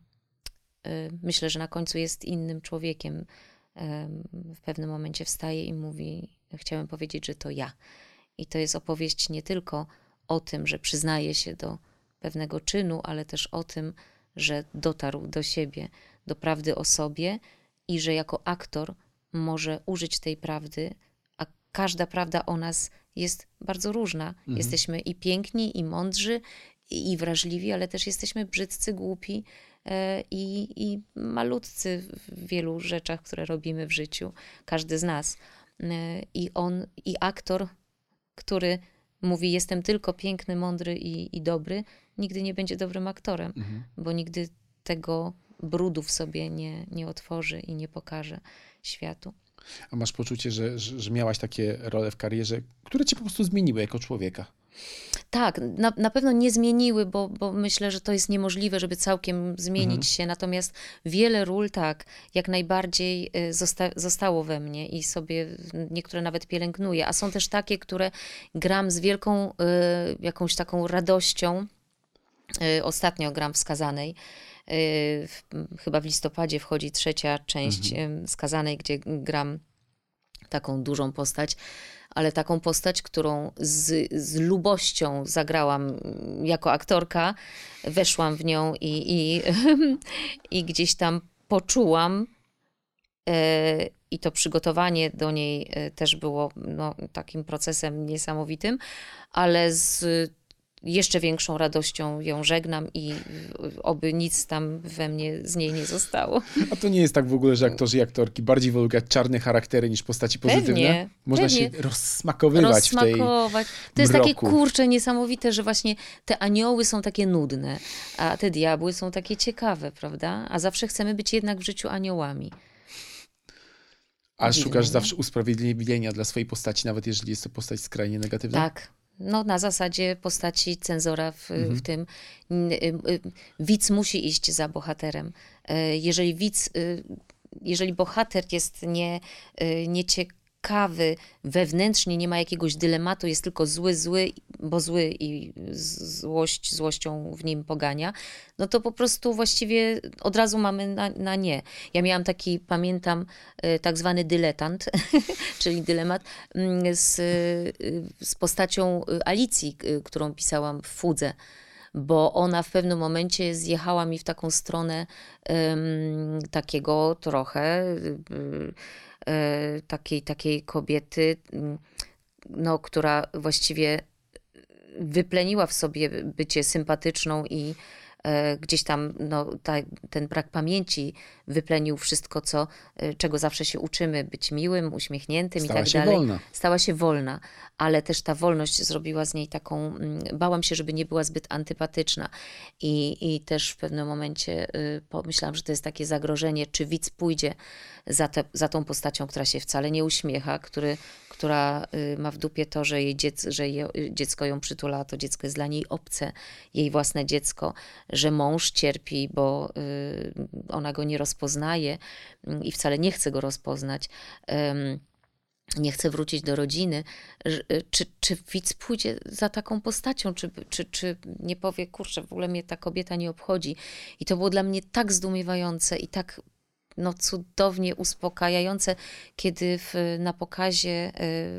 myślę, że na końcu jest innym człowiekiem. Em, W pewnym momencie wstaje i mówi: Chciałem powiedzieć, że to ja. I to jest opowieść nie tylko o tym, że przyznaje się do pewnego czynu, ale też o tym, że dotarł do siebie, do prawdy o sobie i że jako aktor może użyć tej prawdy, a każda prawda o nas jest bardzo różna. Jesteśmy i piękni, i mądrzy, i, wrażliwi, ale też jesteśmy brzydcy, głupi i, i malutcy w wielu rzeczach, które robimy w życiu, każdy z nas. E, I on, i aktor, który mówi: Jestem tylko piękny, mądry i, i dobry, nigdy nie będzie dobrym aktorem, bo nigdy tego brudu w sobie nie, nie otworzy i nie pokaże światu. A masz poczucie, że, że, że miałaś takie role w karierze, które cię po prostu zmieniły jako człowieka? Tak, na, na pewno nie zmieniły, bo, bo myślę, że to jest niemożliwe, żeby całkiem zmienić Mhm. się. Natomiast wiele ról, tak, jak najbardziej y, zosta, zostało we mnie i sobie niektóre nawet pielęgnuję. A są też takie, które gram z wielką y, jakąś taką radością. Y, Ostatnio gram w Skazanej. Y, w, chyba w listopadzie wchodzi trzecia część y, Skazanej, gdzie gram taką dużą postać, ale taką postać, którą z, z lubością zagrałam jako aktorka, weszłam w nią i, i, [laughs] i gdzieś tam poczułam. e, I to przygotowanie do niej e, też było no, takim procesem niesamowitym, ale z jeszcze większą radością ją żegnam i oby nic tam we mnie z niej nie zostało. A to nie jest tak w ogóle, że aktorzy i aktorki bardziej wolą grać czarne charaktery niż postaci pozytywne? Pewnie, Można pewnie. się rozsmakowywać w tej. To jest mroku. takie kurcze niesamowite, że właśnie te anioły są takie nudne, a te diabły są takie ciekawe, prawda? A zawsze chcemy być jednak w życiu aniołami. A szukasz zawsze usprawiedliwienia dla swojej postaci, nawet jeżeli jest to postać skrajnie negatywna? Tak. No, na zasadzie postaci cenzora w, Mhm. w tym. Y- y- Widz musi iść za bohaterem. E, Jeżeli widz, y, jeżeli bohater jest nie, y, nieciekawy wewnętrznie, nie ma jakiegoś dylematu, jest tylko zły, zły, bo zły i złość złością w nim pogania, no to po prostu właściwie od razu mamy na, na nie. Ja miałam taki, pamiętam, y, tak zwany dyletant, [laughs] czyli dylemat mm, z, y, z postacią y, Alicji, którą pisałam w Fudze bo ona w pewnym momencie zjechała mi w taką stronę em, takiego trochę y, takiej, takiej kobiety, mm, no, która właściwie wypleniła w sobie bycie sympatyczną i gdzieś tam no, ta, ten brak pamięci wyplenił wszystko, co, e, czego zawsze się uczymy, być miłym, uśmiechniętym Stała i tak dalej. wolna. Stała się wolna, ale też ta wolność zrobiła z niej taką, mm, bałam się, żeby nie była zbyt antypatyczna i, i też w pewnym momencie y, pomyślałam, że to jest takie zagrożenie, czy widz pójdzie za, te, za tą postacią, która się wcale nie uśmiecha, który, która y, ma w dupie to, że jej dziec, że je, y, dziecko ją przytula, to dziecko jest dla niej obce, jej własne dziecko, że mąż cierpi, bo y, ona go nie rozpoznaje y, i wcale nie chce go rozpoznać. Nie chce wrócić do rodziny, że- czy, czy widz pójdzie za taką postacią, czy, czy, czy nie powie, kurczę, w ogóle mnie ta kobieta nie obchodzi. I to było dla mnie tak zdumiewające i tak no, cudownie uspokajające, kiedy w, na pokazie y,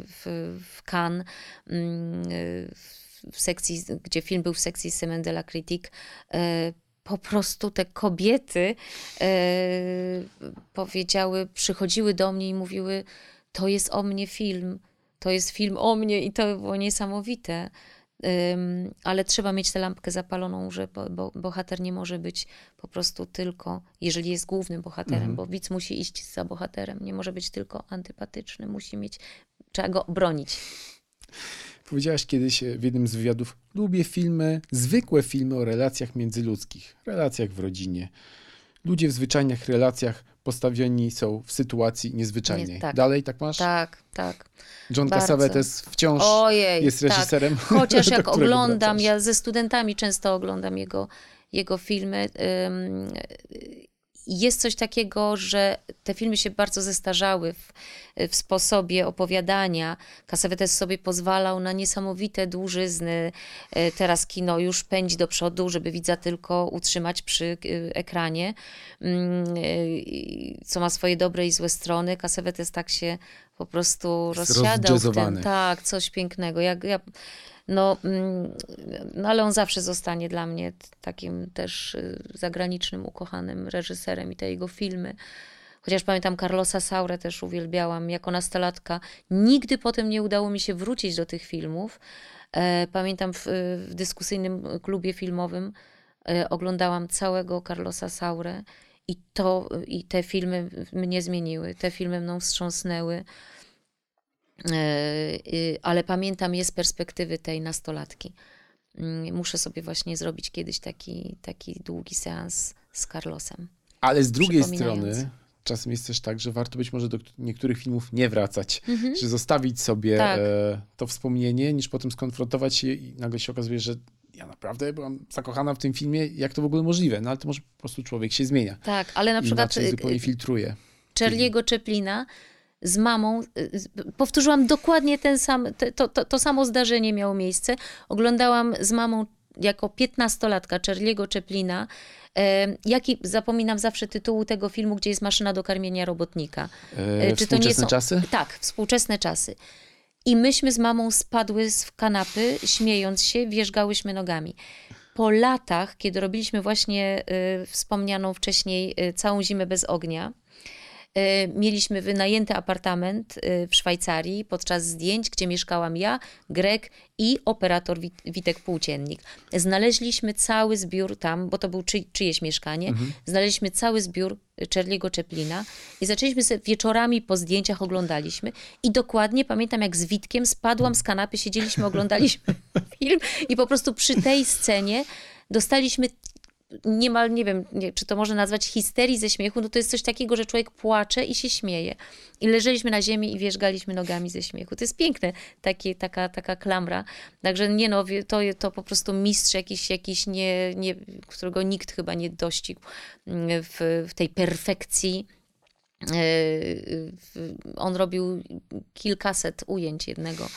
w, w Cannes, mm, y, w sekcji, gdzie film był w sekcji Semaine de la Critique, po prostu te kobiety e, powiedziały, przychodziły do mnie i mówiły, to jest o mnie film, to jest film o mnie i to było niesamowite. Ym, ale trzeba mieć tę lampkę zapaloną, że bo, bo, bohater nie może być po prostu tylko, jeżeli jest głównym bohaterem, bo widz musi iść za bohaterem, nie może być tylko antypatyczny, musi mieć, trzeba go bronić. Powiedziałaś kiedyś e, w jednym z wywiadów, lubię filmy, zwykłe filmy o relacjach międzyludzkich, relacjach w rodzinie. Ludzie w zwyczajnych relacjach postawieni są w sytuacji niezwyczajnej. Nie, tak. Dalej tak masz? Tak, tak. John Bardzo. Cassavetes wciąż Ojej, jest reżyserem. Tak. [laughs] Chociaż jak oglądam, wracasz. ja ze studentami często oglądam jego, jego filmy. ym, Jest coś takiego, że te filmy się bardzo zestarzały w, w sposobie opowiadania. Cassavetes sobie pozwalał na niesamowite dłużyzny. E, Teraz kino już pędzi do przodu, żeby widza tylko utrzymać przy e, ekranie, Mm, e, co ma swoje dobre i złe strony. Cassavetes tak się po prostu rozsiadał w tym. Tak, coś pięknego. Ja, no, mm, no, ale on zawsze zostanie dla mnie takim też y, zagranicznym, ukochanym reżyserem i te jego filmy. Chociaż pamiętam Carlosa Saurę też uwielbiałam jako nastolatka. Nigdy potem nie udało mi się wrócić do tych filmów. E, Pamiętam w, w dyskusyjnym klubie filmowym e, oglądałam całego Carlosa Saurę i to, i te filmy mnie zmieniły, te filmy mną wstrząsnęły. E, y, ale pamiętam je z perspektywy tej nastolatki. Mm, Muszę sobie właśnie zrobić kiedyś taki, taki długi seans z Carlosem. Ale z drugiej strony czasem jest też tak, że warto być może do niektórych filmów nie wracać, że zostawić sobie Tak. e, to wspomnienie, niż potem skonfrontować się i nagle się okazuje, że ja naprawdę byłam zakochana w tym filmie, jak to w ogóle możliwe? No ale to może po prostu człowiek się zmienia. Tak, ale na przykład Inaczej y, zupełnie y, filtruje. Charlie'ego Chaplina z mamą, y, powtórzyłam dokładnie ten sam, to, to, to samo zdarzenie miało miejsce. Oglądałam z mamą jako piętnastolatka Charlie'ego Chaplina, e, jaki, zapominam zawsze tytułu tego filmu, gdzie jest maszyna do karmienia robotnika. E, Czy to nie współczesne są- czasy? Tak, współczesne czasy. I myśmy z mamą spadły z kanapy, śmiejąc się, wierzgałyśmy nogami. Po latach, kiedy robiliśmy właśnie y, wspomnianą wcześniej y, całą zimę bez ognia, E, mieliśmy wynajęty apartament e, w Szwajcarii podczas zdjęć, gdzie mieszkałam ja, Grek i operator Witek Płóciennik. Znaleźliśmy cały zbiór tam, bo to był czy, czyjeś mieszkanie, mhm. znaleźliśmy cały zbiór Charlie'ego Chaplina i zaczęliśmy sobie wieczorami po zdjęciach oglądaliśmy i dokładnie pamiętam jak z Witkiem spadłam z kanapy, siedzieliśmy, oglądaliśmy [laughs] film i po prostu przy tej scenie dostaliśmy niemal, nie wiem, nie, czy to można nazwać histerii ze śmiechu, no to jest coś takiego, że człowiek płacze i się śmieje. I leżeliśmy na ziemi i wierzgaliśmy nogami ze śmiechu. To jest piękne, takie, taka, taka klamra. Także nie no, to, to po prostu mistrz jakiś, jakiś nie, nie, którego nikt chyba nie dościgł mm, w, w tej perfekcji. E, on robił kilkaset ujęć jednego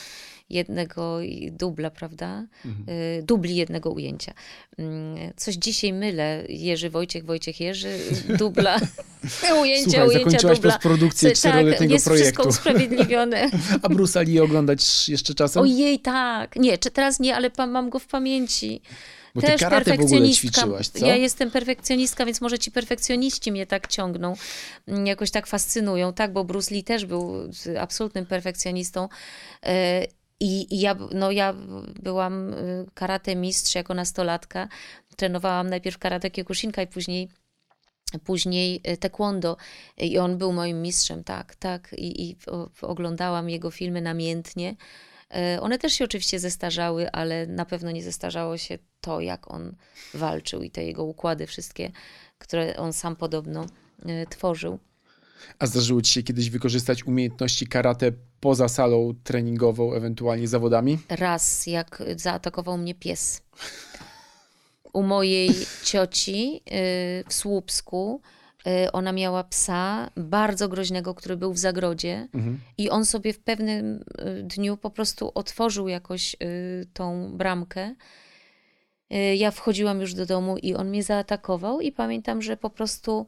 jednego dubla, prawda? Mhm. Y, dubli jednego ujęcia. Mm, coś dzisiaj mylę. Jerzy Wojciech, Wojciech Jerzy, dubla, [laughs] [laughs] ujęcia, Słuchaj, ujęcia zakończyłaś dubla. postprodukcję tak, czteroletniego jest projektu. wszystko usprawiedliwione. [laughs] A Bruce Lee oglądać jeszcze czasem? Ojej, tak. Nie, czy teraz nie, ale mam go w pamięci. Bo ty Też karate w ogóle ćwiczyłaś, co? Ja jestem perfekcjonistka, więc może ci perfekcjoniści mnie tak ciągną, mm, jakoś tak fascynują, tak? Bo Bruce Lee też był absolutnym perfekcjonistą. E, i, ja, no ja byłam y, karate mistrz jako nastolatka. Trenowałam najpierw karate Kyokushinka i później później y, taekwondo i on był moim mistrzem, tak, tak. I, i oglądałam jego filmy namiętnie. Y, one też się oczywiście zestarzały, ale na pewno nie zestarzało się to, jak on walczył i te jego układy wszystkie, które on sam podobno tworzył. A zdarzyło ci się kiedyś wykorzystać umiejętności karate poza salą treningową, ewentualnie zawodami? Raz, jak zaatakował mnie pies. U mojej cioci y, w Słupsku y, ona miała psa bardzo groźnego, który był w zagrodzie mhm. i on sobie w pewnym y, dniu po prostu otworzył jakoś tą bramkę. Ja wchodziłam już do domu i on mnie zaatakował i pamiętam, że po prostu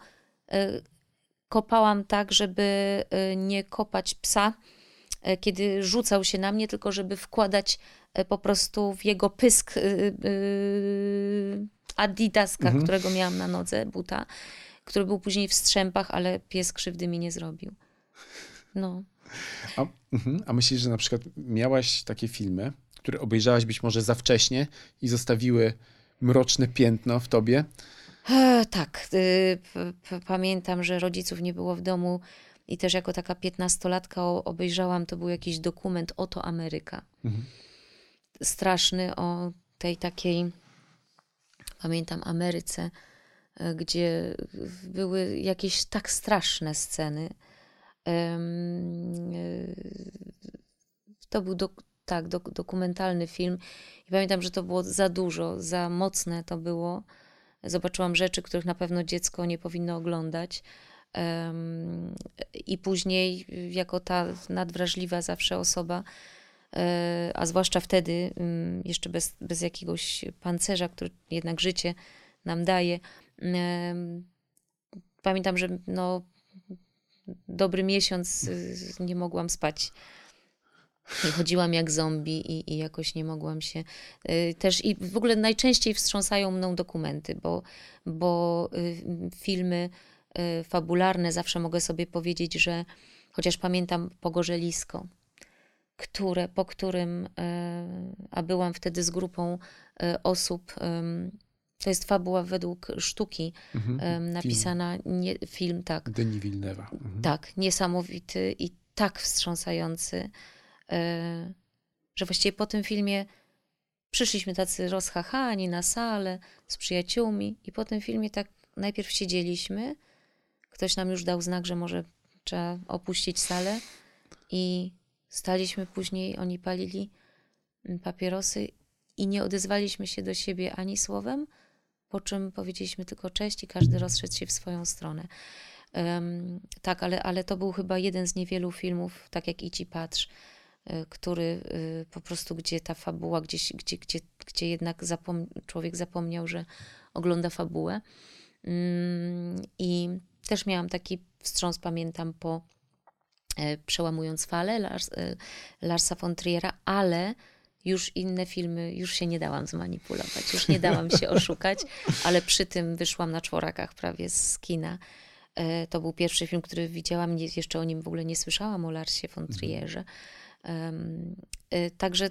kopałam tak, żeby y, nie kopać psa, y, kiedy rzucał się na mnie, tylko żeby wkładać y, po prostu w jego pysk adidaska, mhm. którego miałam na nodze, buta, który był później w strzępach, ale pies krzywdy mi nie zrobił. No. A, mhm. a myślisz, że na przykład miałaś takie filmy, które obejrzałaś być może za wcześnie i zostawiły mroczne piętno w tobie? Tak, y, pamiętam, że rodziców nie było w domu i też jako taka piętnastolatka obejrzałam, to był jakiś dokument Oto Ameryka. Mhm. Straszny o tej takiej, pamiętam, Ameryce, y, gdzie były jakieś tak straszne sceny. Y, to był do, tak, do, dokumentalny film i pamiętam, że to było za dużo, za mocne to było zobaczyłam rzeczy, których na pewno dziecko nie powinno oglądać. I później, jako ta nadwrażliwa zawsze osoba, e, a zwłaszcza wtedy, mm, jeszcze bez, bez jakiegoś pancerza, który jednak życie nam daje, pamiętam, że no, dobry miesiąc y, nie mogłam spać i chodziłam jak zombie i, i jakoś nie mogłam się y, też i w ogóle najczęściej wstrząsają mną dokumenty, bo, bo y, filmy y, fabularne zawsze mogę sobie powiedzieć, że chociaż pamiętam Pogorzelisko, które, po którym, a byłam wtedy z grupą osób, to jest fabuła według sztuki mhm, napisana, film, nie, film tak. Denis Villeneuve. Mhm. Tak, niesamowity i tak wstrząsający. E, że właściwie po tym filmie przyszliśmy tacy rozchachani na salę z przyjaciółmi i po tym filmie tak najpierw siedzieliśmy, ktoś nam już dał znak, że może trzeba opuścić salę i staliśmy później, oni palili papierosy i nie odezwaliśmy się do siebie ani słowem, po czym powiedzieliśmy tylko cześć i każdy rozszedł się w swoją stronę. Um, tak, ale, ale to był chyba jeden z niewielu filmów, tak jak Ici Patrz, Y, który y, po prostu, gdzie ta fabuła, gdzieś, gdzie, gdzie, gdzie jednak zapom człowiek zapomniał, że ogląda fabułę. Mm, I też miałam taki wstrząs, pamiętam, po e, Przełamując falę Lars, e, Larsa von Triera, ale już inne filmy, już się nie dałam zmanipulować, już nie dałam się oszukać, ale przy tym wyszłam na czworakach prawie z kina. E, To był pierwszy film, który widziałam, jeszcze o nim w ogóle nie słyszałam, o Larsie von Mhm. Trierze. E, Także e,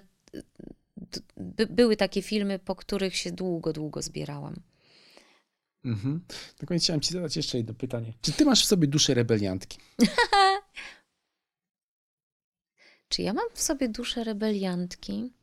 d- by, były takie filmy, po których się długo, długo zbierałam. Mhm. Na koniec chciałem ci zadać jeszcze jedno pytanie. Czy ty masz w sobie duszę rebeliantki? [laughs] Czy ja mam w sobie duszę rebeliantki?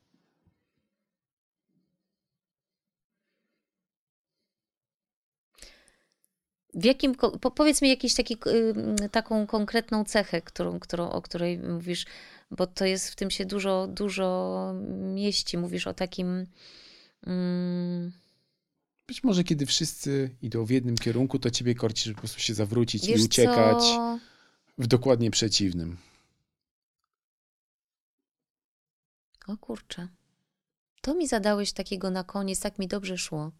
W jakim, powiedz mi jakąś y, taką konkretną cechę, którą, którą, o której mówisz, bo to jest w tym się dużo, dużo mieści. Mówisz o takim. Mm, Być może kiedy wszyscy idą w jednym kierunku, to ciebie korci, żeby po prostu się zawrócić wiesz i uciekać Co? w dokładnie przeciwnym. O kurczę. To mi zadałeś takiego na koniec, tak mi dobrze szło.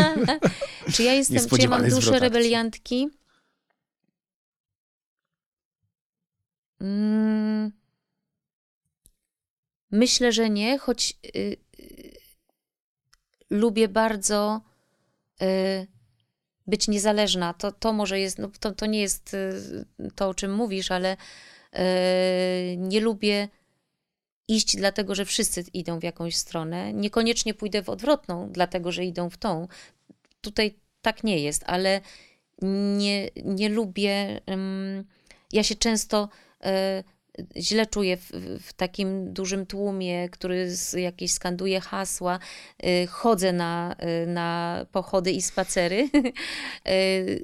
[laughs] czy ja jestem, czy ja mam duszę rebeliantki? Mm, myślę, że nie, choć y, y, lubię bardzo y, być niezależna. To, to może jest, no, to, to nie jest y, to, o czym mówisz, ale y, nie lubię iść dlatego, że wszyscy idą w jakąś stronę. Niekoniecznie pójdę w odwrotną, dlatego, że idą w tą. Tutaj tak nie jest, ale nie, nie lubię. ja się często e, źle czuję w, w takim dużym tłumie, który jakieś skanduje hasła. E, chodzę na, e, na pochody i spacery, [laughs]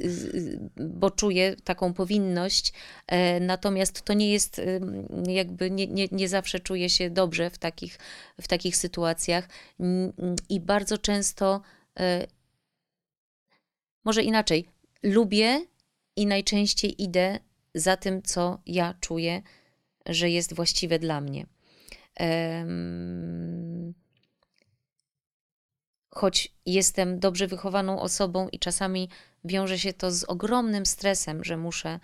z- bo czuję taką powinność. Natomiast to nie jest jakby, nie, nie, nie zawsze czuję się dobrze w takich, w takich sytuacjach i bardzo często, może inaczej, lubię i najczęściej idę za tym, co ja czuję, że jest właściwe dla mnie. Choć jestem dobrze wychowaną osobą i czasami wiąże się to z ogromnym stresem, że muszę,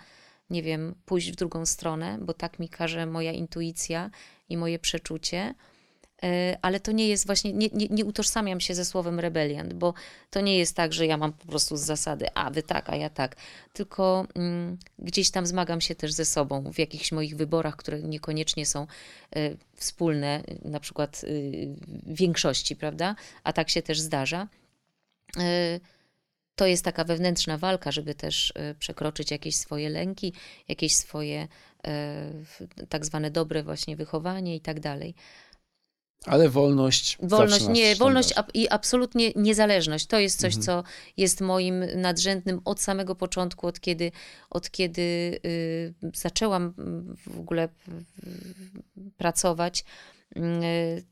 nie wiem, pójść w drugą stronę, bo tak mi każe moja intuicja i moje przeczucie. E, Ale to nie jest właśnie, nie, nie, nie utożsamiam się ze słowem rebeliant, bo to nie jest tak, że ja mam po prostu z zasady, a wy tak, a ja tak. Tylko mm, gdzieś tam zmagam się też ze sobą w jakichś moich wyborach, które niekoniecznie są e, wspólne, na przykład w większości, prawda? A tak się też zdarza. E, to jest taka wewnętrzna walka, żeby też przekroczyć jakieś swoje lęki, jakieś swoje tak zwane dobre właśnie wychowanie i tak dalej. Ale wolność. Wolność, nie, wolność ab, i absolutnie niezależność. To jest Mhm. coś, co jest moim nadrzędnym od samego początku, od kiedy, od kiedy y, zaczęłam w ogóle pracować, y,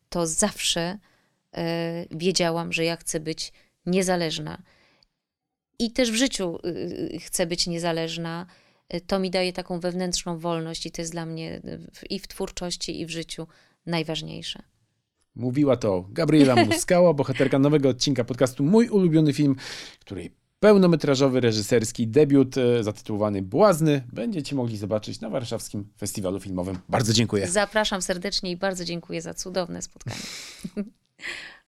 to zawsze y, wiedziałam, że ja chcę być niezależna. I też w życiu y, y, chcę być niezależna. Y, To mi daje taką wewnętrzną wolność i to jest dla mnie w- i w twórczości, i w życiu najważniejsze. Mówiła to Gabriela [laughs] Muskała, bohaterka nowego odcinka podcastu Mój ulubiony film, której pełnometrażowy reżyserski debiut e, zatytułowany Błazny będziecie mogli zobaczyć na warszawskim festiwalu filmowym. Bardzo dziękuję. Zapraszam serdecznie i bardzo dziękuję za cudowne spotkanie. [laughs]